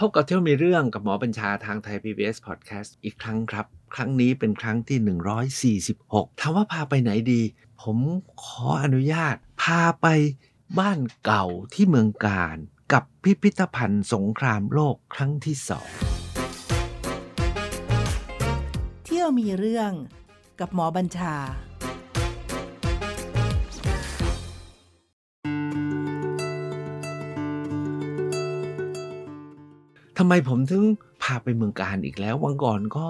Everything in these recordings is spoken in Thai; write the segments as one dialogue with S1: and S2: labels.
S1: พบกับเที่ยวมีเรื่องกับหมอบัญชาทางไทย PBS Podcast อีกครั้งครับ ครั้งนี้เป็นครั้งที่ 146ถามว่าพาไปไหนดี ผมขออนุญาต พาไปบ้านเก่าที่เมืองการ กับพิพิธภัณฑ์สงครามโลกครั้งที่สอง
S2: เที่ยวมีเรื่องกับหมอบัญชา
S1: ทำไมผมถึงพาไปเมืองการอีกแล้ว วันก่อนก็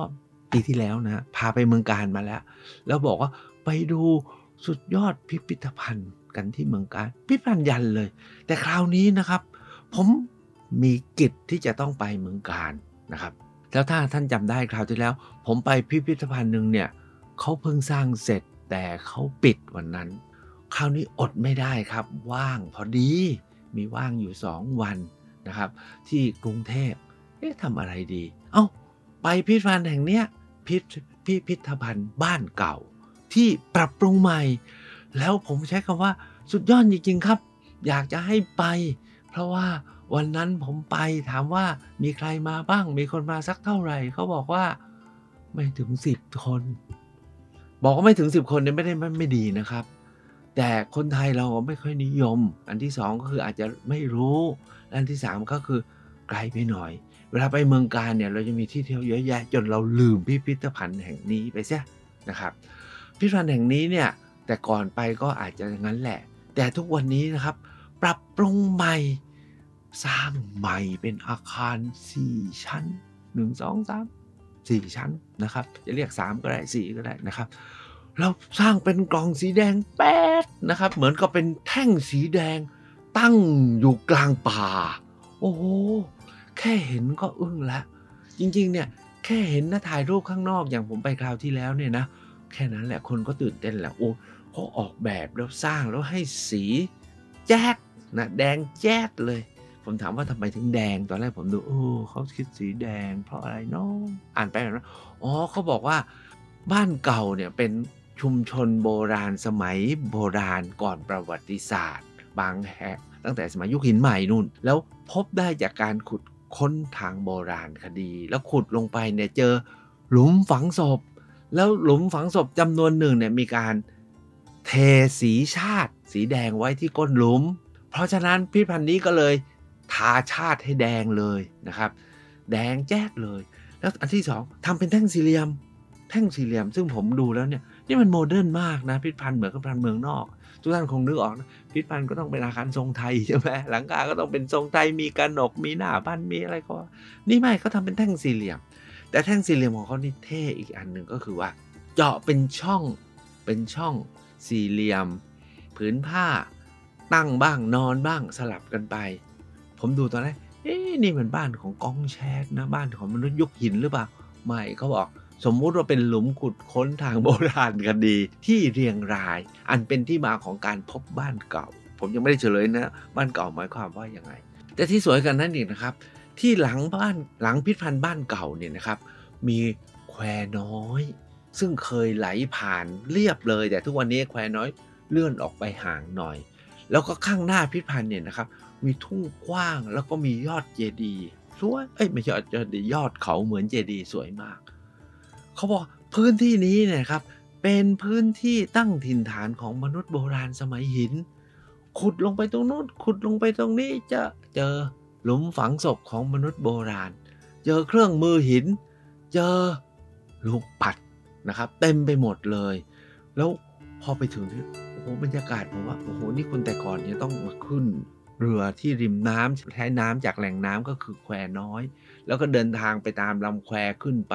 S1: ปีที่แล้วนะ พาไปเมืองการมาแล้ว แล้วบอกว่าไปดูสุดยอดพิพิธภัณฑ์กันที่เมืองการ พิพิธภัณฑ์ยันเลย แต่คราวนี้นะครับ ผมมีกิจที่จะต้องไปเมืองการนะครับ แล้วถ้าท่านจำได้คราวที่แล้ว ผมไปพิพิธภัณฑ์หนึ่งเนี่ยเขาเพิ่งสร้างเสร็จแต่เขาปิดวันนั้น คราวนี้อดไม่ได้ครับ ว่างพอดี มีว่างอยู่สองวัน นะครับ ที่กรุงเทพเอ๊ะทำอะไรดี เอา้าไปพิพิธภัณฑ์แห่งเนี้ยพิพิพิธภัณฑ์บ้านเก่า ที่ปรับปรุงใหม่ แล้วผมใช้คำว่าสุดยอดจริงๆครับ อยากจะให้ไป เพราะว่าวันนั้นผมไปถามว่ามีใครมาบ้าง มีคนมาสักเท่าไหร่เขาบอกว่าไม่ถึงสิบคน บอกว่าไม่ถึงสิบคนเนี่ยไม่ได้ไม่ไม่ดีนะครับ แต่คนไทยเราไม่ค่อยนิยม อันที่สองก็คืออาจจะไม่รู้ อันที่สามก็คือไกลไปหน่อย เวลาไปเมืองการเนี่ยเราจะมีที่เที่ยวเยอะแยะ จนเราลืมพิพิธภัณฑ์แห่งนี้ไปเสียนะครับ พิพิธภัณฑ์แห่งนี้เนี่ยแต่ก่อนไปก็อาจจะอย่างนั้นแหละ แต่ทุกวันนี้นะครับ ปรับปรุงใหม่สร้างใหม่เป็นอาคาร 4 ชั้น 1 2 3 4 ชั้นนะครับ จะเรียก 3 ก็ได้ 4 ก็ได้นะครับ แล้วสร้างเป็นกล่องสีแดงแป๊ดนะครับ เหมือนกับเป็นแท่งสีแดงตั้งอยู่กลางป่า โอ้โห แค่เห็นก็อึ้งแล้วจริง ๆ เนี่ยแค่เห็นนะถ่ายรูปข้างนอกอย่างผมไปคราวที่แล้วเนี่ยนะ แค่นั้นแหละคนก็ตื่นเต้นแหละโอ้เขาออกแบบแล้วสร้างแล้วให้สีแจ๊ดนะแดงแจ๊ดเลย ผมถามว่าทำไมถึงแดงตอนแรกผมดูโอ้เขาคิดสีแดง เพราะอะไรเนาะอ่านไปอ่านมาอ๋อเขาบอกว่าบ้านเก่าเนี่ยเป็น ชุมชนโบราณสมัยโบราณก่อนประวัติศาสตร์ บางแห่งตั้งแต่สมัยยุคหินใหม่นู่น แล้วพบได้จากการขุดค้นทางโบราณคดี แล้วขุดลงไปเนี่ยเจอหลุมฝังศพ แล้วหลุมฝังศพจำนวนหนึ่งเนี่ยมีการเทสีชาติ สีแดงไว้ที่ก้นหลุม เพราะฉะนั้นพิพิธภัณฑ์นี้ก็เลยทาชาติให้แดงเลยนะครับ แดงแจ๊ดเลย แล้วอันที่สองทำเป็นแท่งสี่เหลี่ยม แท่งสี่เหลี่ยมซึ่งผมดูแล้วเนี่ย นี่มันโมเดิร์นมากนะพิพิธภัณฑ์เหมือนกับพิพิธภัณฑ์เมืองนอก ทุกท่านคงนึกออกนะพิพิธภัณฑ์ก็ต้องเป็นอาคารทรงไทยใช่ไหมหลังคาก็ต้องเป็นทรงไทยมีกระหนกมีหน้าบ้านมีอะไรก็นี่ไม่เขาทำเป็นแท่งสี่เหลี่ยม แต่แท่งสี่เหลี่ยมของเขานี่เท่อีกอันหนึ่งก็คือว่า เจาะเป็นช่องเป็นช่องสี่เหลี่ยม ผืนผ้า ตั้งบ้างนอนบ้างสลับกันไป ผมดูตอนแรกเอ๊ะนี่มันบ้านของกองแชทนะบ้านของมนุษย์ยุคหินหรือเปล่าไม่เขาบอก สมมุติว่าเป็นหลุมขุดค้นทางโบราณคดีที่เรียงราย อันเป็นที่มาของการพบบ้านเก่า ผมยังไม่ได้เฉลยนะ บ้านเก่าหมายความว่ายังไง แต่ที่สวยกันนั้นอีกนะครับ ที่หลังบ้านหลังพิพิธภัณฑ์บ้านเก่าเนี่ยนะครับ มีแควน้อย ซึ่งเคยไหลผ่านเรียบเลย แต่ทุกวันนี้แควน้อยเลื่อนออกไปห่างหน่อย แล้วก็ข้างหน้าพิพิธภัณฑ์เนี่ยนะครับมีทุ่งกว้างแล้วก็มียอดเจดีย์สวยเอ้ยไม่ใช่ยอดเจดีย์ยอดเขาเหมือนเจดีย์สวยมาก เขาบอกพื้นที่นี้เนี่ยครับเป็นพื้นที่ตั้งถิ่นฐานของมนุษย์โบราณสมัยหิน ขุดลงไปตรงนู้นขุดลงไปตรงนี้จะเจอหลุมฝังศพของมนุษย์โบราณ เจอเครื่องมือหิน เจอลูกปัดนะครับ เต็มไปหมดเลย แล้วพอไปถึงโอ้โหบรรยากาศผมว่าโอ้โหนี่คนแต่ก่อนเนี่ยต้องมาขึ้นเรือที่ริมน้ำใช้น้ำจากแหล่งน้ำก็คือแควน้อย แล้วก็เดินทางไปตามลำแควขึ้นไป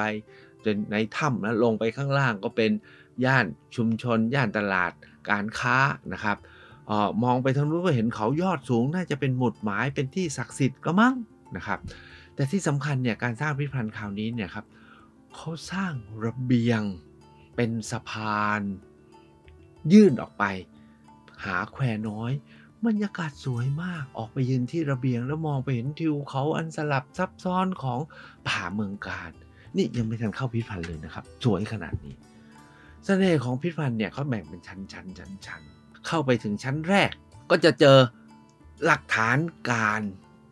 S1: ในถ้ำแล้วลงไปข้างล่างก็เป็นย่านชุมชน ย่านตลาดการค้านะครับออมองไปทางนู้นก็เห็นเขายอดสูงน่าจะเป็นหมุดหมายเป็นที่ศักดิ์สิทธิ์ก็มั้งนะครับ แต่ที่สำคัญเนี่ยการสร้างพิพิธภัณฑ์คราวนี้เนี่ยครับเขาสร้างระเบียงเป็นสะพาน ยื่นออกไป หาแควน้อยบรรยากาศสวยมากออกไปยืนที่ระเบียงแล้วมองไปเห็นทิวเขาอันสลับซับซ้อนของป่าเมืองการ นี่ยังไม่ทันเข้าพิพิธภัณฑ์เลยนะครับ สวยขนาดนี้เสน่ห์ของพิพิธภัณฑ์เนี่ยเขาแบ่งเป็นชั้นชั้นชั้นชั้นเข้าไปถึงชั้นแรก ก็จะเจอหลักฐานการ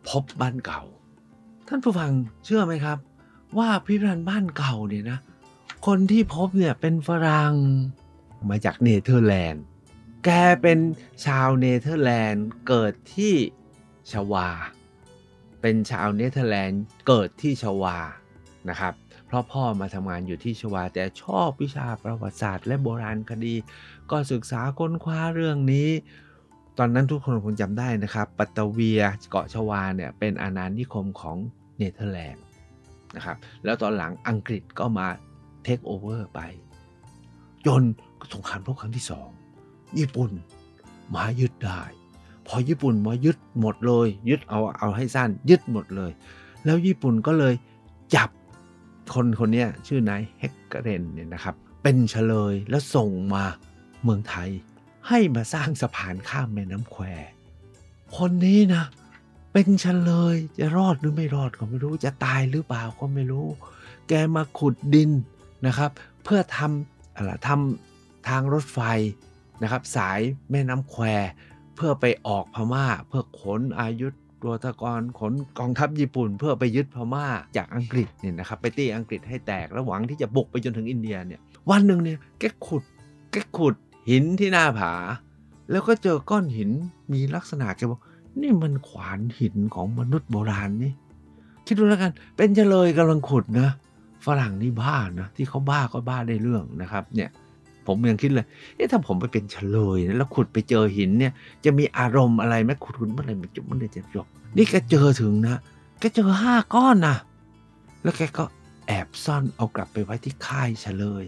S1: พบบ้านเก่า ท่านผู้ฟังเชื่อไหมครับ ว่าพิพิธภัณฑ์บ้านเก่าเนี่ยนะ คนที่พบเนี่ยเป็นฝรั่งมาจากเนเธอร์แลนด์ แกเป็นชาวเนเธอร์แลนด์เกิดที่ชวา เป็นชาวเนเธอร์แลนด์เกิดที่ชวานะครับ เพราะพ่อมาทำงานอยู่ที่ชวาแต่ชอบวิชาประวัติศาสตร์ และโบราณคดี ก็ศึกษาค้นคว้าเรื่องนี้ ตอนนั้นทุกคนคงจำได้นะครับ ปัตตาเวียเกาะชวาเนี่ยเป็นอาณานิคมของเนเธอร์แลนด์นะครับ แล้วตอนหลังอังกฤษก็มา take over ไป จนสงครามโลกครั้งที่สองญี่ปุ่นมายึดได้ พอญี่ปุ่นมายึดหมดเลย ยึดเอาเอาให้สั้นยึดหมดเลย แล้วญี่ปุ่นก็เลยจับ คนคนนี้ชื่อนายเฮกเกเรนเนี่ยนะครับ เป็นเฉลยแล้วส่งมาเมืองไทย ให้มาสร้างสะพานข้ามแม่น้ำแคว คนนี้นะ เป็นเฉลยจะรอดหรือไม่รอดก็ไม่รู้จะตายหรือเปล่าก็ไม่รู้ แกมาขุดดินนะครับ เพื่อทำอะไรทำทางรถไฟนะครับ สายแม่น้ำแคว เพื่อไปออกพม่า เพื่อขนอายุธ ตัวตะกรขนกองทัพญี่ปุ่น เพื่อไปยึดพม่าจากอังกฤษเนี่ยนะครับไปตีอังกฤษให้แตกแล้วหวังที่จะบุกไปจนถึงอินเดียเนี่ยวันหนึ่งเนี่ยแกขุดแกขุดหินที่หน้าผา แล้วก็เจอก้อนหินมีลักษณะแกบอกนี่มันขวานหินของมนุษย์โบราณนี่คิดดูแล้วกันเป็นเฉลยกำลังขุดนะฝรั่งนี่บ้านะที่เขาบ้าก็บ้าได้เรื่องนะครับเนี่ย ผมยังคิดเลย เอ๊ะถ้าผมไปเป็นเฉลยแล้วขุดไปเจอหินเนี่ย จะมีอารมณ์อะไรไหมขุดขุดเมื่อไรมันจะมื่อไหรจะจบนี่แกเจอถึงนะแกเจอห้าก้อนนะแล้วแกก็แอบซ่อนเอากลับไปไว้ที่ค่ายเฉลย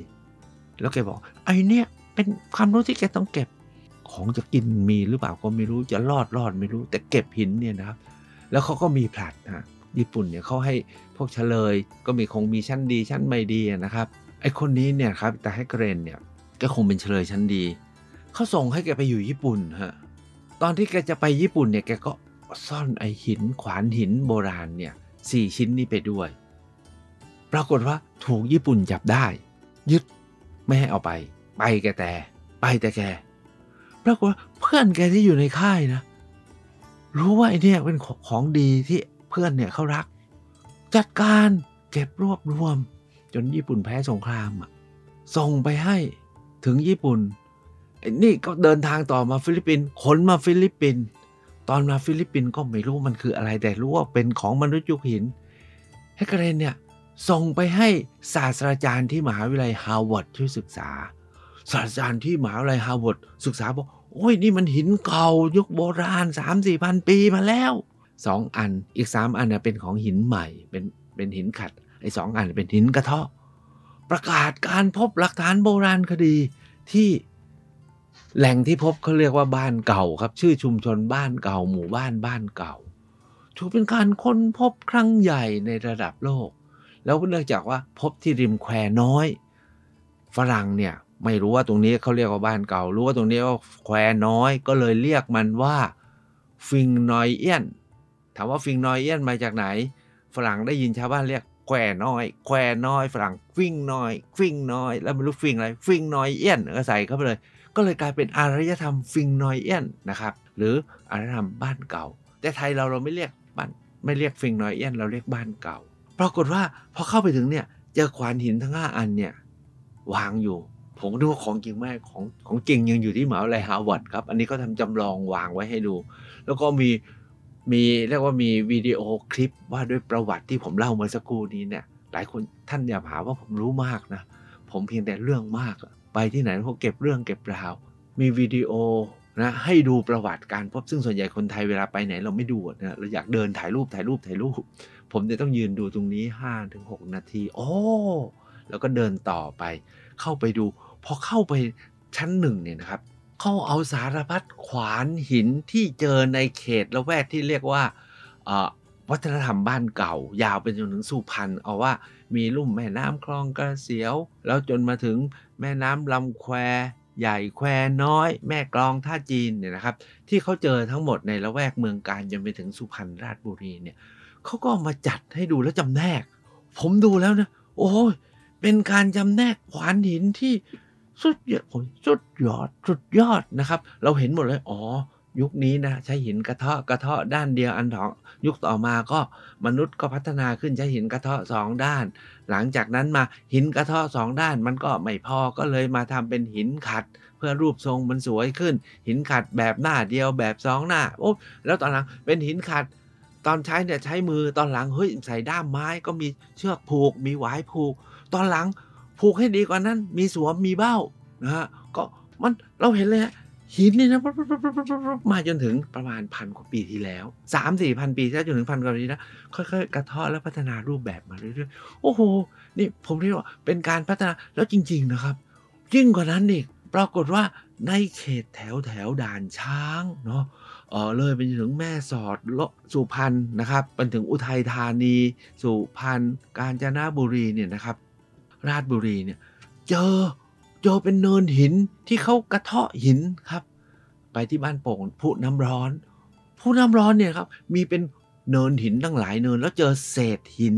S1: แล้วแกบอก ไอ้เนี่ยเป็นความรู้ที่แกต้องเก็บของจะกินมีหรือเปล่าก็ไม่รู้จะรอดรอดไม่รู้ แต่เก็บหินเนี่ยนะครับ แล้วเขาก็มีผลัดนะญี่ปุ่นเนี่ยเขาให้พวกเฉลยก็มีคงมีชั้นดีชั้นไม่ดีนะครับไอคนนี้เนี่ยครับแต่ให้เกรนเนี่ย ก็คงเป็นเฉลยชั้นดี เขาส่งให้แกไปอยู่ญี่ปุ่นฮะ ตอนที่แกจะไปญี่ปุ่นเนี่ยแกก็ซ่อนไอหินขวานหินโบราณเนี่ยสี่ชิ้นนี้ไปด้วย ปรากฏว่าถูกญี่ปุ่นจับได้ ยึดไม่ให้เอาไป ไปแกแต่ ไปแต่แก ปรากฏว่าเพื่อนแกที่อยู่ในค่ายนะ รู้ว่าไอ้เนี่ยเป็นของดีที่เพื่อนเนี่ยเขารัก จัดการเก็บรวบรวม จนญี่ปุ่นแพ้สงครามอะส่งไปให้ ถึงญี่ปุ่นนี่ก็เดินทางต่อมาฟิลิปปินส์ขนมาฟิลิปปินส์ตอนมาฟิลิปปินส์ก็ไม่รู้มันคืออะไรแต่รู้ว่าเป็นของมนุษย์ยุคหินเฮกเรนเนี่ยส่งไปให้ศาสตราจารย์ที่มหาวิทยาลัยฮาร์วาร์ดช่วยศึกษา ศาสตราจารย์ที่มหาวิทยาลัยฮาร์วาร์ดศึกษาบอกโอ้ยนี่มันหินเก่ายุคโบราณ 3 4พันปีมาแล้วสองอันอีกสามอันน่ะเป็นของหินใหม่เป็นเป็นหินขัดไอ้สองอันเป็นหินกระเทาะ ประกาศการพบหลักฐานโบราณคดีที่แหล่งที่พบเขาเรียกว่าบ้านเก่าครับ ชื่อชุมชนบ้านเก่า หมู่บ้านบ้านเก่าถือเป็นการค้นพบครั้งใหญ่ในระดับโลก แล้วเนื่องจากว่าพบที่ริมแควน้อย ฝรั่งเนี่ยไม่รู้ว่าตรงนี้เขาเรียกว่าบ้านเก่า รู้ว่าตรงนี้ว่าแควน้อย ก็เลยเรียกมันว่าฟิงนอยเอียน ถามว่าฟิงนอยเอียนมาจากไหน ฝรั่งได้ยินชาวบ้านเรียก แควน้อย แควน้อยฝรั่งฟิงน้อยฟิงน้อย แล้วไม่รู้ฟิงอะไรฟิงน้อยเอี้ยนก็ใส่เข้าไปเลย ก็เลยกลายเป็นอารยธรรมฟิงน้อยเอี้ยนนะครับหรืออารยธรรมบ้านเก่า แต่ไทยเราเราไม่เรียกบ้านไม่เรียกฟิงน้อยเอี้ยนเราเรียกบ้านเก่า ปรากฏว่าพอเข้าไปถึงเนี่ยเจอขวานหินทั้งห้าอันเนี่ยวางอยู่ผมดูว่าของจริงไหมของของจริงยังอยู่ที่มหาวิทยาลัยฮาร์วาร์ดครับ อันนี้ก็ทำจำลองวางไว้ให้ดู แล้วก็มี มีเรียกว่ามีวิดีโอคลิปว่าด้วยประวัติที่ผมเล่าเมื่อสักครู่นี้เนี่ย หลายคนท่านอย่าหาว่าผมรู้มากนะ ผมเพียงแต่เรื่องมาก ไปที่ไหนพวกเก็บเรื่องเก็บราว มีวิดีโอนะให้ดูประวัติการพบซึ่งส่วนใหญ่คนไทยเวลาไปไหนเราไม่ดูนะเราอยากเดินถ่ายรูปถ่ายรูปถ่ายรูป ผมจะต้องยืนดูตรงนี้5ถึงนาที โอ้แล้วก็เดินต่อไป เข้าไปดูพอเข้าไปชั้นหนึ่งเนี่ยนะครับ เขาเอาสารพัดขวานหินที่เจอในเขตละแวกที่เรียกว่าวัฒนธรรมบ้านเก่า ยาวไปจนถึงสุพรรณเอาว่ามีลุ่มแม่น้ำคลองกระเสียว แล้วจนมาถึงแม่น้ำลำแควใหญ่แควน้อย แม่กลองท่าจีนเนี่ยนะครับ ที่เขาเจอทั้งหมดในละแวกเมืองการจนไปถึงสุพรรณราชบุรีเนี่ยเขาก็มาจัดให้ดูแล้วจำแนก ผมดูแล้วนะโอ้ยเป็นการจำแนกขวานหินที่ สุดยอดสุดยอดสุดยอดนะครับ เราเห็นหมดเลยอ๋อยุคนี้นะใช้หินกระเทาะกระเทาะด้านเดียวอันถองยุคต่อมาก็มนุษย์ก็พัฒนาขึ้นใช้หินกระเทาะสองด้าน หลังจากนั้นมาหินกระเทาะสองด้านมันก็ไม่พอก็เลยมาทำเป็นหินขัด เพื่อรูปทรงมันสวยขึ้น หินขัดแบบหน้าเดียวแบบสองหน้าโอ้แล้วตอนหลังเป็นหินขัด ตอนใช้เนี่ยใช้มือตอนหลังเฮ้ยใส่ด้ามไม้ก็มีเชือกผูก มีหวายผูก ตอนหลัง ผูกให้ดีกว่านั้น มีสวมมีเบ้านะฮะก็มันเราเห็นเลยฮะหินนี่นะมาจนถึงประมาณพันกว่าปีที่แล้วสามสี่พันปีถ้าจนถึงพันกว่าปีนะค่อยๆ กระเทาะและพัฒนารูปแบบมาเรื่อยๆ โอ้โห นี่ผมเรียกว่าเป็นการพัฒนาแล้วจริง ๆนะครับ ยิ่งกว่านั้นอีกปรากฏว่าในเขตแถวแถวด่านช้างเนาะเออเลยไปจนถึงแม่สอดเลาะสุพรรณนะครับไปถึงอุทัยธานี สุพรรณกาญจนบุรีเนี่ยนะครับ ราชบุรีเนี่ยเจอเจอเป็นเนินหินที่เขากระเทาะหินครับ ไปที่บ้านโป่งผู้น้ำร้อน ผู้น้ำร้อนเนี่ยครับมีเป็นเนินหินตั้งหลายเนิน แล้วเจอเศษหิน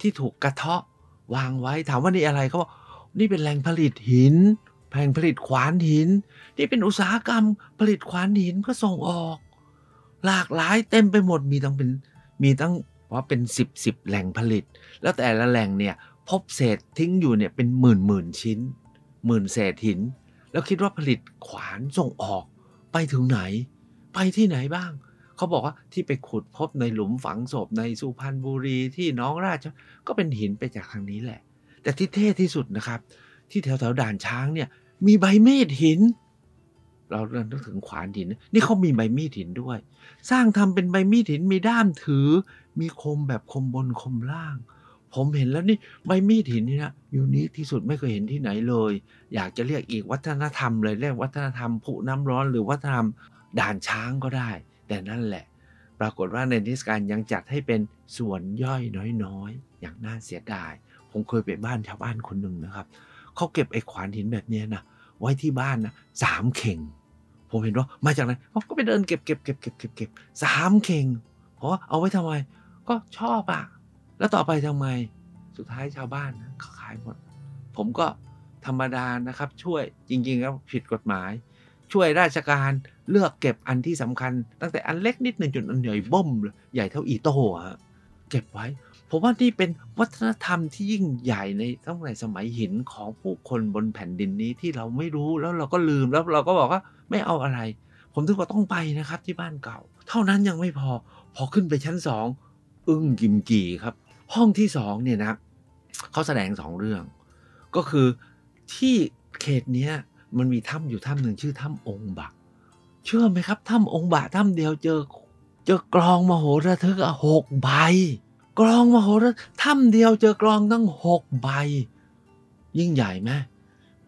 S1: ที่ถูกกระเทาะวางไว้ถามว่านี่อะไรเขาบอกนี่เป็นแหล่งผลิตหินแผงผลิตขวานหินนี่เป็นอุตสาหกรรมผลิตขวานหินเพื่อส่งออก หลากหลายเต็มไปหมดมีตั้งเป็นมีตั้งว่าเป็นสิบสิบแหล่งผลิต แล้วแต่ละแหล่งเนี่ย พบเศษทิ้งอยู่เนี่ยเป็นหมื่นหมื่นชิ้น หมื่นเศษหิน แล้วคิดว่าผลิตขวานส่งออก ไปถึงไหน ไปที่ไหนบ้าง เขาบอกว่าที่ไปขุดพบในหลุมฝังศพในสุพรรณบุรีที่น้องราชก็เป็นหินไปจากทางนี้แหละ แต่ที่เท่ที่สุดนะครับ ที่แถวแถวด่านช้างเนี่ยมีใบมีดหิน เราเริ่มนึกถึงขวานหิน นี่เขามีใบมีดหินด้วย สร้างทำเป็นใบมีดหินมีด้ามถือ มีคมแบบคมบนคมล่าง ผมเห็นแล้วนี่ใบมีดหินนี่นะยูนิคที่สุดไม่เคยเห็นที่ไหนเลย อยากจะเรียกอีกวัฒนธรรมเลยเรียกวัฒนธรรมผุน้ำร้อนหรือวัฒนธรรมด่านช้างก็ได้ แต่นั่นแหละ ปรากฏว่าในนิทรรศการยังจัดให้เป็นส่วนย่อยน้อยๆ อย่างน่าเสียดาย ผมเคยไปบ้านชาวบ้านคนหนึ่งนะครับเขาเก็บไอ้ขวานหินแบบนี้นะไว้ที่บ้านนะสามเข่ง ผมเห็นว่ามาจากไหนเขาก็ไปเดินเก็บเก็บเก็บเก็บเก็บเก็บสามเข่งเพราะเอาไว้ทำไม ก็ชอบอะ แล้วต่อไปทำไมสุดท้ายชาวบ้านเขาขายหมด ผมก็ธรรมดานะครับ ช่วยจริงๆแล้วผิดกฎหมาย ช่วยราชการเลือกเก็บอันที่สำคัญ ตั้งแต่อันเล็กนิดหนึ่งจนอันใหญ่บ่มใหญ่เท่าอีโต้เก็บไว้ ผมว่านี่เป็นวัฒนธรรมที่ยิ่งใหญ่ในตั้งแต่สมัยหินของผู้คนบนแผ่นดินนี้ที่เราไม่รู้แล้วเราก็ลืมแล้วเราก็บอกว่าไม่เอาอะไร ผมถึงว่าต้องไปนะครับที่บ้านเก่า เท่านั้นยังไม่พอ พอขึ้นไปชั้นสองอึ้งกิมจีครับ ห้องที่สองเนี่ยนะเขาแสดงสองเรื่อง ก็คือที่เขตเนี้ยมันมีถ้ำอยู่ถ้ำหนึ่งชื่อถ้ำองค์บาเชื่อไหมครับถ้ำองค์บาถ้ำเดียวเจอเจอกรองมโหระทึกอะหกใบกรองมโหระถ้ำเดียวเจอกรองตั้งหกใบ ยิ่งใหญ่ไหม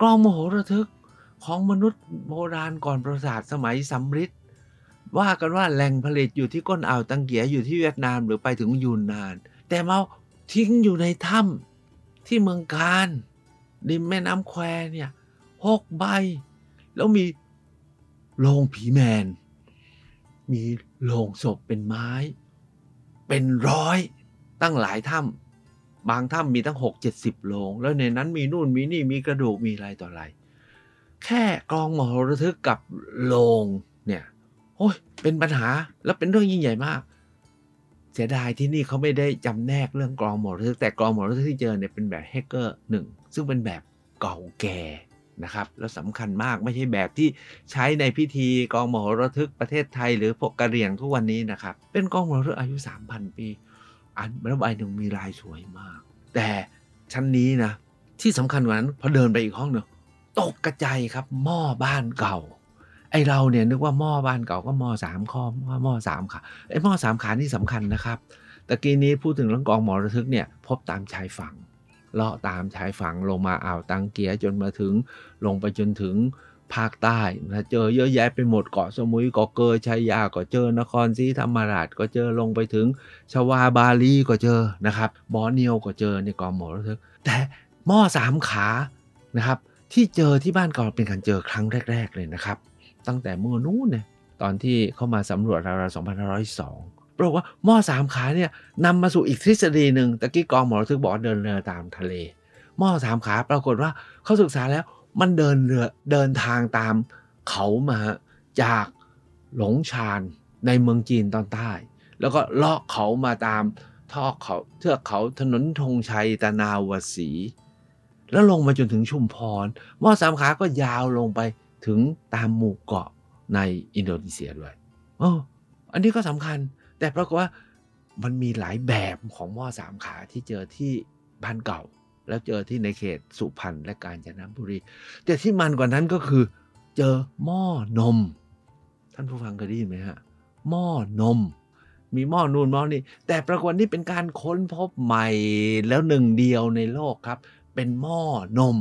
S1: กรองมโหระทึกของมนุษย์โบราณก่อนประสาทสมัยสัมฤทธิ์ว่ากันว่าแหล่งผลิตอยู่ที่ก้นอ่าวตังเกียอยู่ที่เวียดนามหรือไปถึงยูนนาน แต่มาทิ้งอยู่ในถ้ำที่เมืองการริมแม่น้ำแควเนี่ยหกใบ แล้วมีโรงผีแมน มีโรงศพเป็นไม้ เป็นร้อยตั้งหลายถ้ำบางถ้ำมีตั้งหกเจ็ดสิบโรงแล้วในนั้นมีนู่นมีนี่มีกระดูกมีอะไรต่ออะไร แค่กองมหระทึกกับโรงเนี่ยโอ้ยเป็นปัญหาแล้วเป็นเรื่องยิ่งใหญ่มาก เสียดายที่นี่เขาไม่ได้จำแนกเรื่องกรองหมอระทึกแต่กรองหมอระทึกที่เจอเนี่ยเป็นแบบเฮกเกอร์หนึ่งซึ่งเป็นแบบเก่าแก่นะครับแล้วสำคัญมากไม่ใช่แบบที่ใช้ในพิธีกองมโหระทึกประเทศไทยหรือพวกกะเหรี่ยงทุกวันนี้นะครับเป็นกองมโหระทึกอายุ 3,000 ปี อันระบายหนึ่งมีลายสวยมาก แต่ชั้นนี้นะที่สำคัญกว่านั้นพอเดินไปอีกห้องหนึ่งตกกระจายครับหม้อบ้านเก่า ไอเราเนี่ยนึกว่าหม้อบ้านเก่าก็หม้อสามข้อหม้อสามขาไอหม้อสามขานี่สำคัญนะครับตะกี้นี้พูดถึงเรื่องกองหมอระทึกเนี่ยพบตามชายฝั่งเลาะตามชายฝั่งลงมาอ่าวตังเกียจนมาถึงลงไปจนถึงภาคใต้นะเจอเยอะแยะไปหมดเกาะสมุยเกาะเกยชัยยาก็เจอนครศรีธรรมราชก็เจอลงไปถึงชวาบาลีก็เจอนะครับบอเนียวก็เจอในกองหมอระทึกแต่หม้อสามขานะครับที่เจอที่บ้านเก่าเป็นการเจอครั้งแรก ๆ เลยนะครับ ตั้งแต่เมื่อนู้นเนี่ยตอนที่เข้ามาสำรวจราวๆ2502ปรากฏว่าหม้อสามขาเนี่ยนำมาสู่อีกทฤษฎีหนึ่งตะกี้กองหมอทึกบอกว่าเดินเรือตามทะเลหม้อสามขาปรากฏว่าเขาศึกษาแล้วมันเดินเรือเดินทางตามเขามาจากหลงชานในเมืองจีนตอนใต้ แล้วก็เลาะเขามาตามท่อเขาเทือกเขาถนนธงชัยตะนาวสี แล้วลงมาจนถึงชุมพรหม้อสามขาก็ยาวลงไป ถึงตามหมู่เกาะในอินโดนีเซียด้วยโอ้อันนี้ก็สำคัญ แต่ปรากฏว่ามันมีหลายแบบของหม้อสามขาที่เจอที่บ้านเก่า แล้วเจอที่ในเขตสุพรรณและกาญจนบุรี แต่ที่มันกว่านั้นก็คือ เจอหม้อนม ท่านผู้ฟังเคยได้ยินไหมฮะหม้อนม มีหม้อนูนหม้อนี่แต่ปรากฏนี่เป็นการค้นพบใหม่แล้วหนึ่งเดียวในโลกครับ เป็นหม้อนม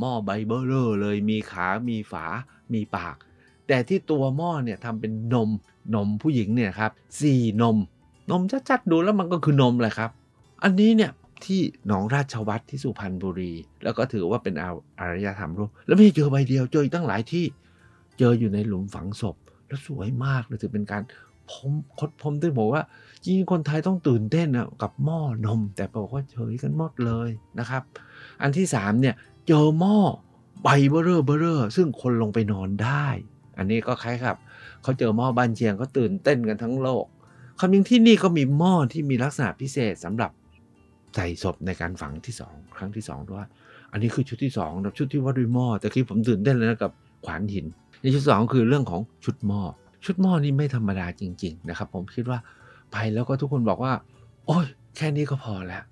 S1: หม้อไบเบอร์เลยมีขา มีฝา มีปาก แต่ที่ตัวหม้อเนี่ยทำเป็นนมนมผู้หญิงเนี่ยครับสี่นม นมชัดๆดูแล้วมันก็คือนมแหละครับ อันนี้เนี่ยที่หนองราชวัตรที่สุพรรณบุรี แล้วก็ถือว่าเป็นอารยธรรมร่วมแล้วไม่เจอใบเดียวเจออีกตั้งหลายที่ เจออยู่ในหลุมฝังศพ แล้วสวยมากเลยถือเป็นการพมคดพมที่บอกว่าจริงคนไทยต้องตื่นเต้นนะกับหม้อนม แต่บอกว่าเฉยกันหมดเลยนะครับ อันที่สามเนี่ย เจอหม้อใบเบอร์เรอเบอร์เรอซึ่งคนลงไปนอนได้ อันนี้ก็คล้ายครับเขาเจอหม้อบ้านเชียงเขาตื่นเต้นกันทั้งโลกคำยิงที่นี่ก็มีหม้อที่มีลักษณะพิเศษสำหรับใส่ศพในการฝังที่สองครั้งที่สองด้วยอันนี้คือชุดที่สองนะชุดที่ว่าด้วยหม้อแต่คือผมตื่นเต้นเลยนะกับขวานหินในชุดสองคือเรื่องของชุดหม้อชุดหม้อนี่ไม่ธรรมดาจริง ๆ นะครับ ผมคิดว่าไปแล้วก็ทุกคนบอกว่า โอ้ยแค่นี้ก็พอแล้ว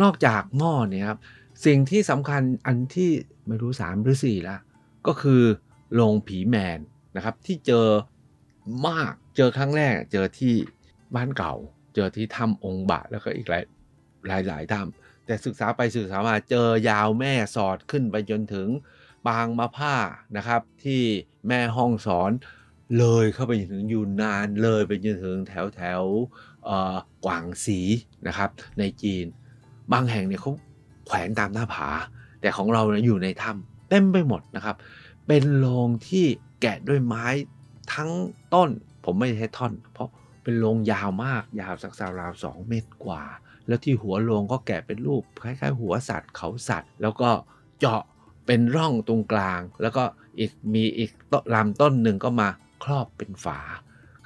S1: นอกจากหม้อเนี่ยครับ สิ่งที่สำคัญอันที่ไม่รู้สามหรือสี่ละก็คือโรงผีแมนนะครับที่เจอมากเจอครั้งแรกเจอที่บ้านเก่า เจอที่ถ้ำองค์บะแล้วก็อีกหลายหลายหลายถ้ำแต่ศึกษาไปศึกษามาเจอยาวแม่สอดขึ้นไปจนถึงบางมะผ้านะครับ ที่แม่ห้องสอนเลยเข้าไปจนถึงยูนนานเลยไปจนถึงแถวแถวกวางสีนะครับในจีน บางแห่งเนี่ยเขา แขวนตามหน้าผา แต่ของเราอยู่ในถ้ำเต็มไปหมดนะครับ เป็นโรงที่แกะด้วยไม้ทั้งต้น ผมไม่ใช่ท่อน เพราะเป็นโรงยาวมากยาวสักราวสองเมตรกว่า แล้วที่หัวโรงก็แกะเป็นรูปคล้ายๆ หัวสัตว์เขาสัตว์ แล้วก็เจาะเป็นร่องตรงกลาง แล้วก็อีกมีอีกลำต้นหนึ่งก็มาครอบเป็นฝา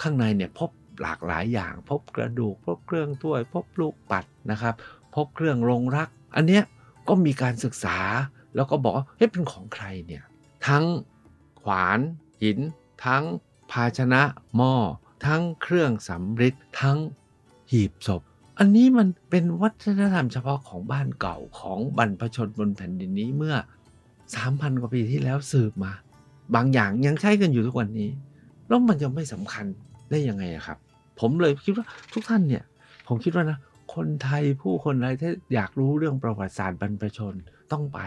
S1: ข้างในเนี่ยพบหลากหลายอย่าง พบกระดูก พบเครื่องถ้วย พบลูกปัดนะครับ พบเครื่องรงรัก อันเนี้ยก็มีการศึกษาแล้วก็บอกว่าเฮ้ยเป็นของใครเนี่ยทั้งขวาน หิน ทั้งภาชนะหม้อทั้งเครื่องสำริดทั้งหีบศพ อันนี้มันเป็นวัฒนธรรมเฉพาะของบ้านเก่าของบรรพชนบนแผ่นดินนี้เมื่อ 3,000 กว่าปีที่แล้วสืบมา บางอย่างยังใช้กันอยู่ทุกวันนี้ แล้วมันจะไม่สำคัญได้ยังไงครับ ผมเลยคิดว่าทุกท่านเนี่ย ผมคิดว่านะ คนไทยผู้คนอะไรถ้าอยากรู้เรื่องประวัติศาสตร์บรรพชนต้องไป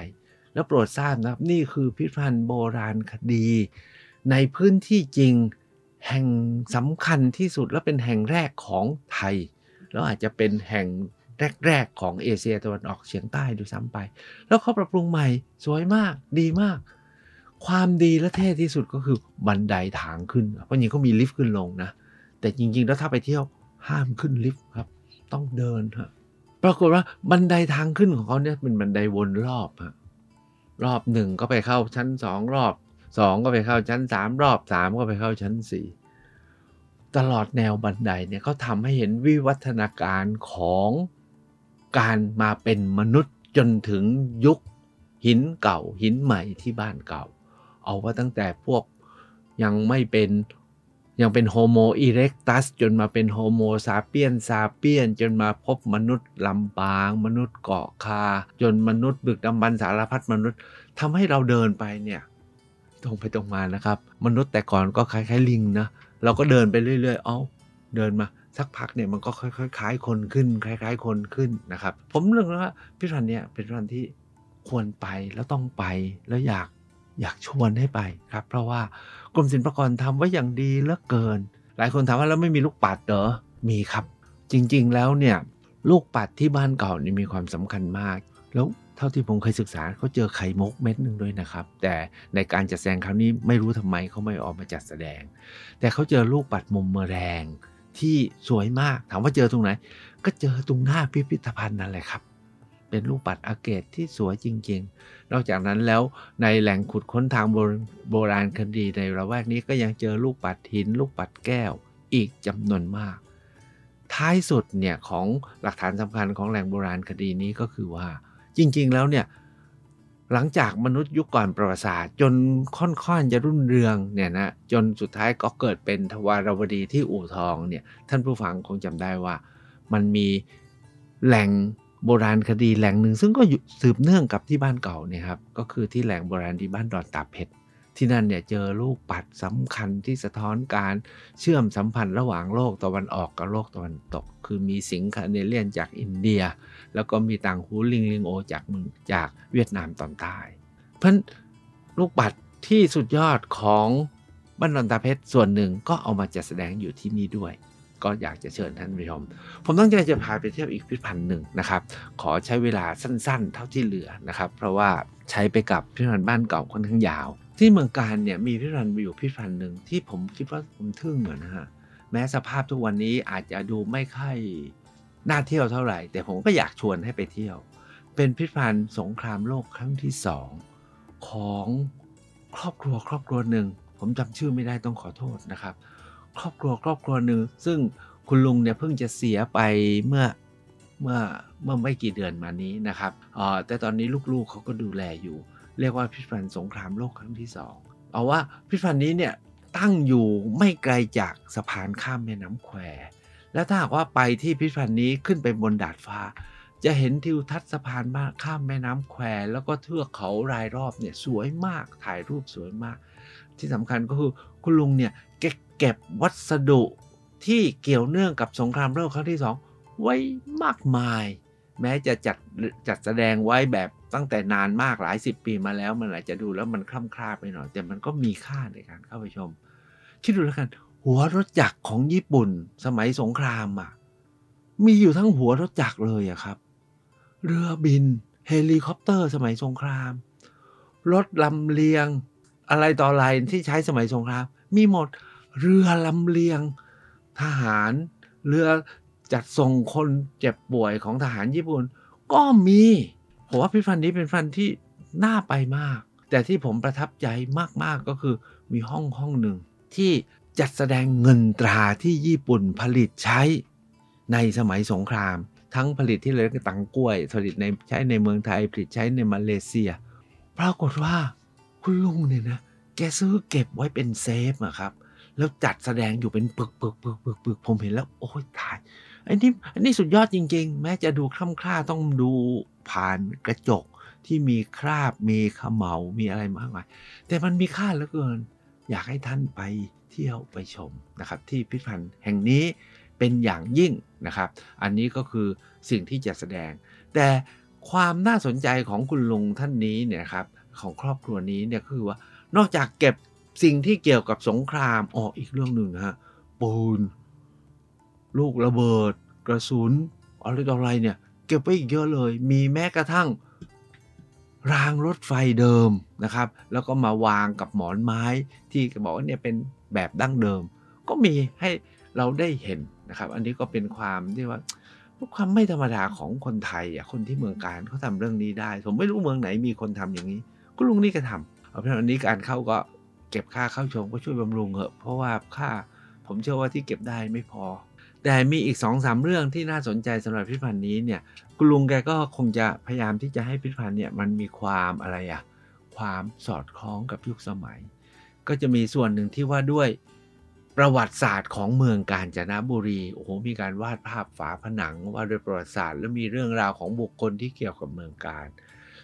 S1: แล้วโปรดทราบนะครับ นี่คือพิพิธภัณฑ์โบราณคดี ในพื้นที่จริงแห่งสำคัญที่สุดและเป็นแห่งแรกของไทย แล้วอาจจะเป็นแห่งแรก ๆ ของเอเชียตะวันออกเฉียงใต้ดูซ้ำไป แล้วเขาปรับปรุงใหม่สวยมากดีมาก ความดีและเท่ที่สุดก็คือบันไดทางขึ้น เพราะอย่างเขามีลิฟต์ขึ้นลงนะ แต่จริง ๆ แล้วถ้าไปเที่ยวห้ามขึ้นลิฟต์ครับ ต้องเดินฮะปรากฏว่าบันไดทางขึ้นของเขาเนี่ยเป็นบันไดวนรอบฮะรอบหนึ่งก็ไปเข้าชั้นสองรอบสองก็ไปเข้าชั้นสามรอบสามก็ไปเข้าชั้นสี่ตลอดแนวบันไดเนี่ยเขาทำให้เห็นวิวัฒนาการของการมาเป็นมนุษย์จนถึงยุคหินเก่าหินใหม่ที่บ้านเก่า เอาว่าตั้งแต่พวกยังไม่เป็น ยังเป็นโฮโมอีเร็กตัสจนมาเป็นโฮโมซาเปียนซาเปียน จนมาพบมนุษย์ลำปาง มนุษย์เกาะคา จนมนุษย์บึกดำบรรสารพัดมนุษย์ทำให้เราเดินไปเนี่ยตรงไปตรงมานะครับ มนุษย์แต่ก่อนก็คล้ายๆลิงนะเราก็เดินไปเรื่อยๆ เอาเดินมาสักพักเนี่ยมันก็ค่อยๆคล้ายคนขึ้น คล้าย ๆ คนขึ้นนะครับ ผมเรื่องว่าพิธีเนี่ยเป็นพิธีที่ควรไปแล้วต้องไปแล้วอยาก อยากชวนให้ไปครับ เพราะว่ากรมศิลปากรทำไว้อย่างดีเหลือเกิน หลายคนถามว่าแล้วไม่มีลูกปัดเหรอมีครับ จริงๆแล้วเนี่ยลูกปัดที่บ้านเก่านี่มีความสำคัญมาก แล้วเท่าที่ผมเคยศึกษาเขาเจอไข่มุกเม็ดหนึ่งด้วยนะครับ แต่ในการจัดแสดงคราวนี้ไม่รู้ทำไมเขาไม่ออกมาจัดแสดง แต่เขาเจอลูกปัดมุมเมแรงที่สวยมากถามว่าเจอตรงไหน ก็เจอตรงหน้าพิพิธภัณฑ์นั่นแหละครับ เป็นลูกปัดอาเกตที่สวยจริง ๆ นอกจากนั้นแล้วในแหล่งขุดค้นทางโบราณคดีในระแวกนี้ก็ยังเจอลูกปัดหิน ลูกปัดแก้วอีกจำนวนมาก ท้ายสุดเนี่ยของหลักฐานสำคัญของแหล่งโบราณคดีนี้ก็คือว่า จริงๆแล้วเนี่ยหลังจากมนุษย์ยุคก่อนประวัติศาสตร์ จนค่อนๆจะรุ่นเรืองเนี่ยนะจนสุดท้ายก็เกิดเป็นทวารวดีที่อู่ทองเนี่ยท่านผู้ฟังคงจำได้ว่ามันมีแหล่ง โบราณคดีแหล่งหนึ่ง ซึ่งก็สืบเนื่องกับที่บ้านเก่าเนี่ยครับก็คือที่แหล่งโบราณที่บ้านดอนตาเพชรที่นั่นเนี่ยเจอลูกปัดสำคัญที่สะท้อนการเชื่อมสัมพันธ์ระหว่างโลกตะวันออกกับโลกตะวันตก คือมีสิงคาเนเลียนจากอินเดีย แล้วก็มีต่างหูลิงลิงโอจากมืองจากเวียดนามตอนใต้เพราะลูกปัดที่สุดยอดของบ้านดอนตาเพชรส่วนหนึ่งก็เอามาจัดแสดงอยู่ที่นี่ด้วย ก็อยากจะเชิญท่านผู้ชม ผมตั้งใจจะพาไปเที่ยวอีกพิพิธภัณฑ์หนึ่งนะครับ ขอใช้เวลาสั้นๆ เท่าที่เหลือนะครับ เพราะว่าใช้ไปกับพิพิธภัณฑ์บ้านเก่าค่อนข้างยาว ที่เมืองการเนี่ยมีพิพิธภัณฑ์อยู่พิพิธภัณฑ์หนึ่งที่ผมคิดว่าผมทึ่งเหมือนนะฮะแม้สภาพทุกวันนี้อาจจะดูไม่ค่อยน่าเที่ยวเท่าไหร่ แต่ผมก็อยากชวนให้ไปเที่ยว เป็นพิพิธภัณฑ์สงครามโลกครั้งที่สองของครอบครัวครอบครัวหนึ่ง ผมจำชื่อไม่ได้ต้องขอโทษนะครับ ครอบครัวครอบครัวหนึ่งซึ่งคุณลุงเนี่ยเพิ่งจะเสียไปเมื่อเมื่อเมื่อไม่กี่เดือนมานี้นะครับอ๋อแต่ตอนนี้ลูกๆเขาก็ดูแลอยู่ เรียกว่าพิพิธภัณฑ์สงครามโลกครั้งที่สองเอาว่าพิพิธภัณฑ์นี้เนี่ยตั้งอยู่ไม่ไกลจากสะพานข้ามแม่น้ำแคว แล้วถ้าหากว่าไปที่พิพิธภัณฑ์นี้ขึ้นไปบนดาดฟ้า จะเห็นทิวทัศน์สะพานบ้าข้ามแม่น้ำแควแล้วก็เทือกเขารายรอบเนี่ยสวยมากถ่ายรูปสวยมาก ที่สำคัญก็คือคุณลุงเนี่ย เก็บวัสดุที่เกี่ยวเนื่องกับสงครามโลกครั้งที่สองไว้มากมาย แม้จะจัดจัดแสดงไว้แบบตั้งแต่นานมากหลายสิบปีมาแล้วมันอาจจะดูแล้วมันคล่ำคลาไปหน่อย แต่มันก็มีค่าในการเข้าไปชม คิดดูแล้วกัน หัวรถจักรของญี่ปุ่น สมัยสงครามอะมีอยู่ทั้งหัวรถจักรเลยอะครับ เรือบิน เฮลิคอปเตอร์สมัยสงคราม รถลำเลียง อะไรต่ออะไรที่ใช้สมัยสงคราม มีหมด เรือลำเลียงทหาร เรือจัดส่งคนเจ็บป่วยของทหารญี่ปุ่น ก็มี ผมว่าพิพิธภัณฑ์นี้เป็นพิพิธภัณฑ์ที่น่าไปมาก แต่ที่ผมประทับใจมาก ๆ ก็คือมีห้องห้องหนึ่ง ที่จัดแสดงเงินตราที่ญี่ปุ่นผลิตใช้ในสมัยสงคราม ทั้งผลิตที่เลยก็ตังกล้วย ผลิตในใช้ในเมืองไทย ผลิตใช้ในมาเลเซีย ปรากฏว่าคุณลุงเนี่ยนะแกซื้อเก็บไว้เป็นเซฟอะครับ แล้วจัดแสดงอยู่เป็นปึกปึกปึกปึกปึกผมเห็นแล้ว โอ้ยตายอันนี้อันนี้สุดยอดจริง ๆ แม้จะดูคล่ำคล้าต้องดูผ่านกระจกที่มีคราบมีขมเหลามีอะไรมากมายแต่มันมีค่าเหลือเกิน อยากให้ท่านไปเที่ยวไปชมนะครับ ที่พิพิธภัณฑ์แห่งนี้เป็นอย่างยิ่งนะครับ อันนี้ก็คือสิ่งที่จะแสดง แต่ความน่าสนใจของคุณลุงท่านนี้เนี่ยครับของครอบครัวนี้เนี่ยคือว่านอกจากเก็บ สิ่งที่เกี่ยวกับสงครามออกอีกเรื่องหนึ่งนะฮะปูน ลูกระเบิด กระสุนอะไรต่ออะไรเนี่ย เก็บไว้อีกเยอะเลย มีแม้กระทั่งรางรถไฟเดิมนะครับ แล้วก็มาวางกับหมอนไม้ที่บอกว่าเนี่ยเป็นแบบดั้งเดิม ก็มีให้เราได้เห็นนะครับ อันนี้ก็เป็นความที่ว่าความไม่ธรรมดาของคนไทยอะคนที่เมืองการเขาทาเรื่องนี้ได้ ผมไม่รู้เมืองไหนมีคนทำอย่างนี้ ก็ลุงนี่ก็ทำเอาเพราะอันนี้การเข้าก็ เก็บค่าเข้าชมก็ช่วยบำรุงเหอะเพราะว่าค่าผมเชื่อว่าที่เก็บได้ไม่พอ แต่มีอีกสองสามเรื่องที่น่าสนใจสำหรับพิพิธภัณฑ์นี้เนี่ยคุณลุงแกก็คงจะพยายามที่จะให้พิพิธภัณฑ์เนี่ยมันมีความอะไรอะความสอดคล้องกับยุคสมัย ก็จะมีส่วนหนึ่งที่ว่าด้วยประวัติศาสตร์ของเมืองกาญจนบุรีโอ้โหมีการวาดภาพฝาผนังว่าด้วยประวัติศาสตร์ แล้วมีเรื่องราวของบุคคลที่เกี่ยวกับเมืองการ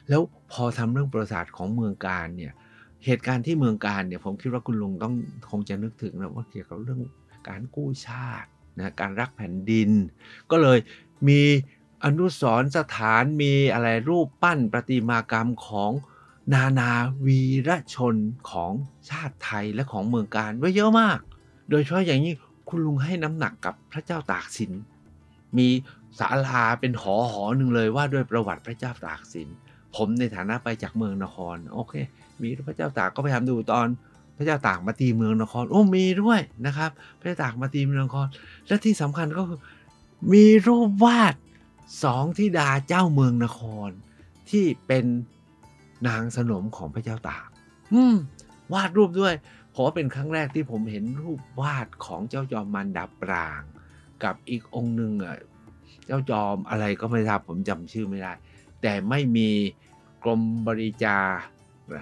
S1: แล้วพอทำเรื่องประวัติศาสตร์ของเมืองการเนี่ย เหตุการณ์ที่เมืองการเนี่ยผมคิดว่าคุณลุงต้องคงจะนึกถึงนะว่าเกี่ยวกับเรื่องการกู้ชาตินะการรักแผ่นดิน ก็เลยมีอนุสรณ์สถานมีอะไรรูปปั้นประติมากรรมของนานาวีรชนของชาติไทยและของเมืองการไว้เยอะมาก โดยเฉพาะอย่างนี้คุณลุงให้น้ำหนักกับพระเจ้าตากสิน มีศาลาเป็นหอหอหนึ่งเลยว่าด้วยประวัติพระเจ้าตากสิน ผมในฐานะไปจากเมืองนคร โอเค มีพระเจ้าตากก็ไปทำดูตอนพระเจ้าตากมาตีเมืองนครโอ้มีด้วยนะครับ พระเจ้าตากมาตีเมืองนคร และที่สำคัญก็คือมีรูปวาดสองธิดาเจ้าเมืองนคร ที่เป็นนางสนมของพระเจ้าตาก อืมวาดรูปด้วยผมว่าเป็นครั้งแรกที่ผมเห็นรูปวาดของเจ้าจอมมันดาปราง กับอีกองค์หนึ่งอะเจ้าจอมอะไรก็ไม่ทราบผมจำชื่อไม่ได้ แต่ไม่มีกรมบริจาค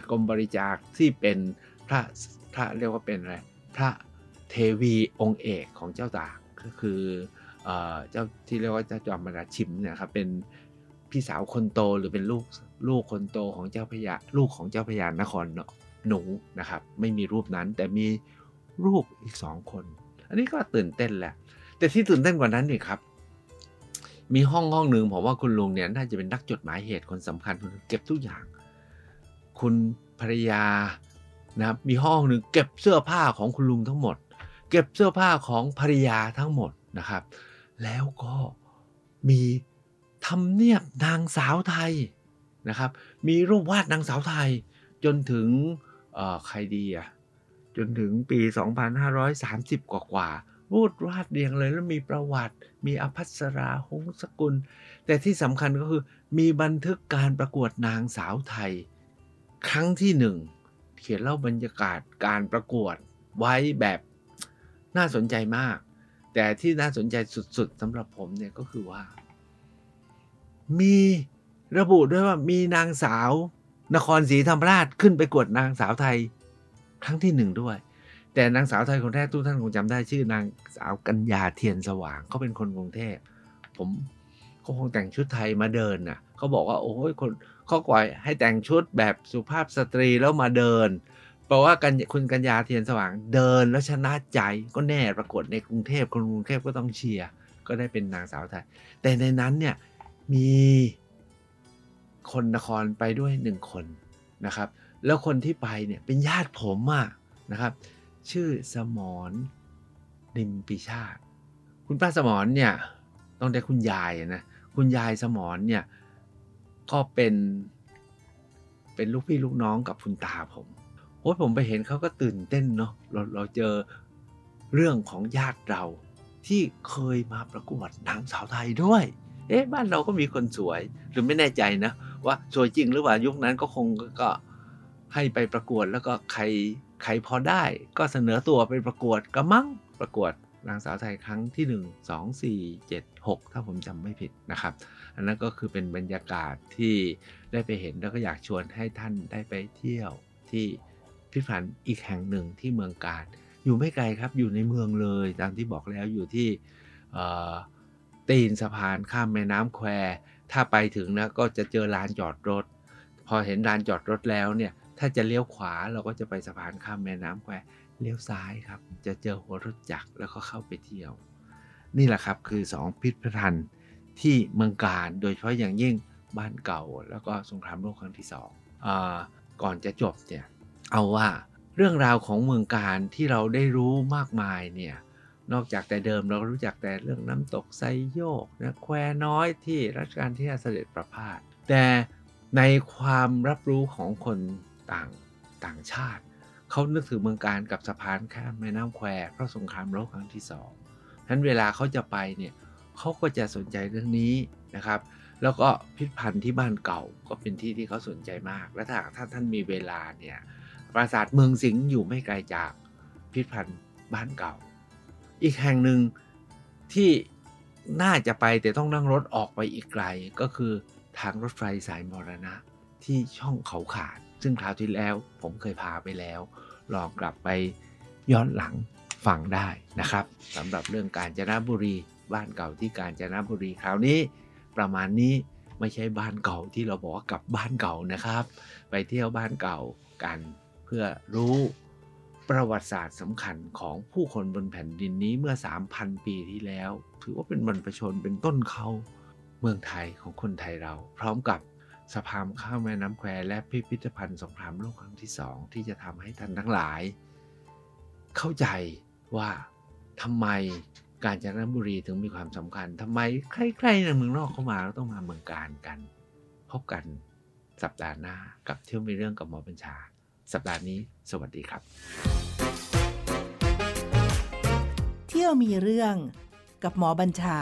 S1: กรมบริจาคที่เป็นพระพระเรียกว่าเป็นอะไรพระเทวีองค์เอกของเจ้าตากก็คือเจ้าที่เรียกว่าเจ้าจอมมราชิมเนี่ยครับเป็นพี่สาวคนโตหรือเป็นลูกลูกคนโตของเจ้าพญาลูกของเจ้าพญานครหนูนะครับ ไม่มีรูปนั้นแต่มีรูปอีกสองคน อันนี้ก็ตื่นเต้นแหละ แต่ที่ตื่นเต้นกว่านั้นนี่ครับ มีห้องห้องหนึ่งผมว่าคุณลุงเนี่ยน่าจะเป็นนักจดหมายเหตุคนสำคัญเก็บทุกอย่าง คุณภรรยานะครับมีห้องหนึ่งเก็บเสื้อผ้าของคุณลุงทั้งหมด เก็บเสื้อผ้าของภรรยาทั้งหมดนะครับ แล้วก็มีทำเนียบนางสาวไทยนะครับ มีรูปวาดนางสาวไทย จนถึงใครดีอะจนถึงปี 2530 กว่ากว่าๆรูดวาดเรียงเลยแล้วมีประวัติ มีอภัสราหงสกุล แต่ที่สำคัญก็คือมีบันทึกการประกวดนางสาวไทย ครั้งที่หนึ่งเขียนเล่าบรรยากาศการประกวดไว้แบบน่าสนใจมาก แต่ที่น่าสนใจสุดๆสำหรับผมเนี่ยก็คือว่า มีระบุด้วยว่ามีนางสาวนครศรีธรรมราชขึ้นไปกวดนางสาวไทยครั้งที่หนึ่งด้วย แต่นางสาวไทยคนแรกทุกท่านคงจำได้ชื่อนางสาวกัญญาเทียนสว่างเขาเป็นคนกรุงเทพผมเขาคงแต่งชุดไทยมาเดินน่ะเขาบอกว่าโอ้ยคน เขาปล่อยให้แต่งชุดแบบสุภาพสตรีแล้วมาเดินเพราะว่ากันคุณกัญญาเทียนสว่างเดินแล้วชนะใจก็แน่ประกวดในกรุงเทพคนกรุงเทพก็ต้องเชียร์ก็ได้เป็นนางสาวไทย แต่ในนั้นเนี่ยมีคนนครไปด้วยหนึ่งคนนะครับ แล้วคนที่ไปเนี่ยเป็นญาติผมอะนะครับ ชื่อสมรนิมปิชาติ คุณป้าสมรเนี่ยต้องได้คุณยายนะ คุณยายสมรเนี่ย ก็เป็นเป็นลูกพี่ลูกน้องกับคุณตาผมโอ้ผมไปเห็นเขาก็ตื่นเต้นเนาะเราเราเจอเรื่องของญาติเราที่เคยมาประกวดนางสาวไทยด้วย เอ๊ะบ้านเราก็มีคนสวย หรือไม่แน่ใจนะ ว่าสวยจริงหรือเปล่ายุคนั้นก็คงก็ให้ไปประกวดแล้วก็ใครใครพอได้ ก็เสนอตัวไปประกวดก็มั่งประกวด นางสาวไทยครั้งที่ 1 2 4 7 6 ถ้าผมจำไม่ผิดนะครับ อันนั้นก็คือเป็นบรรยากาศที่ได้ไปเห็นแล้วก็อยากชวนให้ท่านได้ไปเที่ยวที่พิพิธภัณฑ์อีกแห่งหนึ่งที่เมืองการอยู่ไม่ไกลครับอยู่ในเมืองเลยตามที่บอกแล้วอยู่ที่ตีนสะพานข้ามแม่น้ำแควถ้าไปถึงนะก็จะเจอลานจอดรถ พอเห็นลานจอดรถแล้วเนี่ยถ้าจะเลี้ยวขวาเราก็จะไปสะพานข้ามแม่น้ำแคว เลี้ยวซ้ายครับ จะเจอหัวรถจักรแล้วก็เข้าไปเที่ยว นี่แหละครับคือ 2 พิพิธภัณฑ์ที่เมืองการโดยเฉพาะอย่างยิ่งบ้านเก่า แล้วก็สงครามโลกครั้งที่สองอาก่อนจะจบเนี่ยเอาว่าเรื่องราวของเมืองการที่เราได้รู้มากมายเนี่ยนอกจากแต่เดิมเรารู้จักแต่เรื่องน้ำตกไซโยกนะแควน้อยที่รัชกาลที่5เสด็จประพาสแต่ในความรับรู้ของคนต่างต่างชาติ เขานึกถึงเมืองการกับสะพานข้ามแม่น้ำแควเพราะสงครามโลกครั้งที่สองนั้นเวลาเขาจะไปเนี่ยเขาก็จะสนใจเรื่องนี้นะครับ แล้วก็พิพิธภัณฑ์ที่บ้านเก่าก็เป็นที่ที่เขาสนใจมาก และถ้าถ้าท่านมีเวลาเนี่ยปราสาทเมืองสิงห์อยู่ไม่ไกลจากพิพิธภัณฑ์บ้านเก่า อีกแห่งหนึ่งที่น่าจะไปแต่ต้องนั่งรถออกไปอีกไกลก็คือทางรถไฟสายมรณะที่ช่องเขาขาด ซึ่งคราวที่แล้วผมเคยพาไปแล้ว ลองกลับไปย้อนหลังฟังได้นะครับสำหรับเรื่องการจนบุรีบ้านเก่าที่กาญจนบุรีคราวนี้ ประมาณนี้ไม่ใช่บ้านเก่าที่เราบอกว่ากลับบ้านเก่านะครับ ไปเที่ยวบ้านเก่ากัน เพื่อรู้ประวัติศาสตร์สำคัญของผู้คนบนแผ่นดินนี้เมื่อ 3,000 ปีที่แล้ว ถือว่าเป็นบรรพชนเป็นต้นเขาเมืองไทยของคนไทยเรา พร้อมกับ สะพานข้ามแม่น้ำแควและพิพิธภัณฑ์สงครามโลกครั้งที่สองที่จะทำให้ท่านทั้งหลาย เข้าใจว่าทำไมกาญจนบุรีถึงมีความสำคัญทำไมใครๆในเมืองนอกเข้ามาแล้วต้องมาเมืองการกัน พบกันสัปดาห์หน้ากับเที่ยวมีเรื่องกับหมอบัญชา สัปดาห์นี้ สวัสดีครับ
S2: เที่ยวมีเรื่องกับหมอบัญชา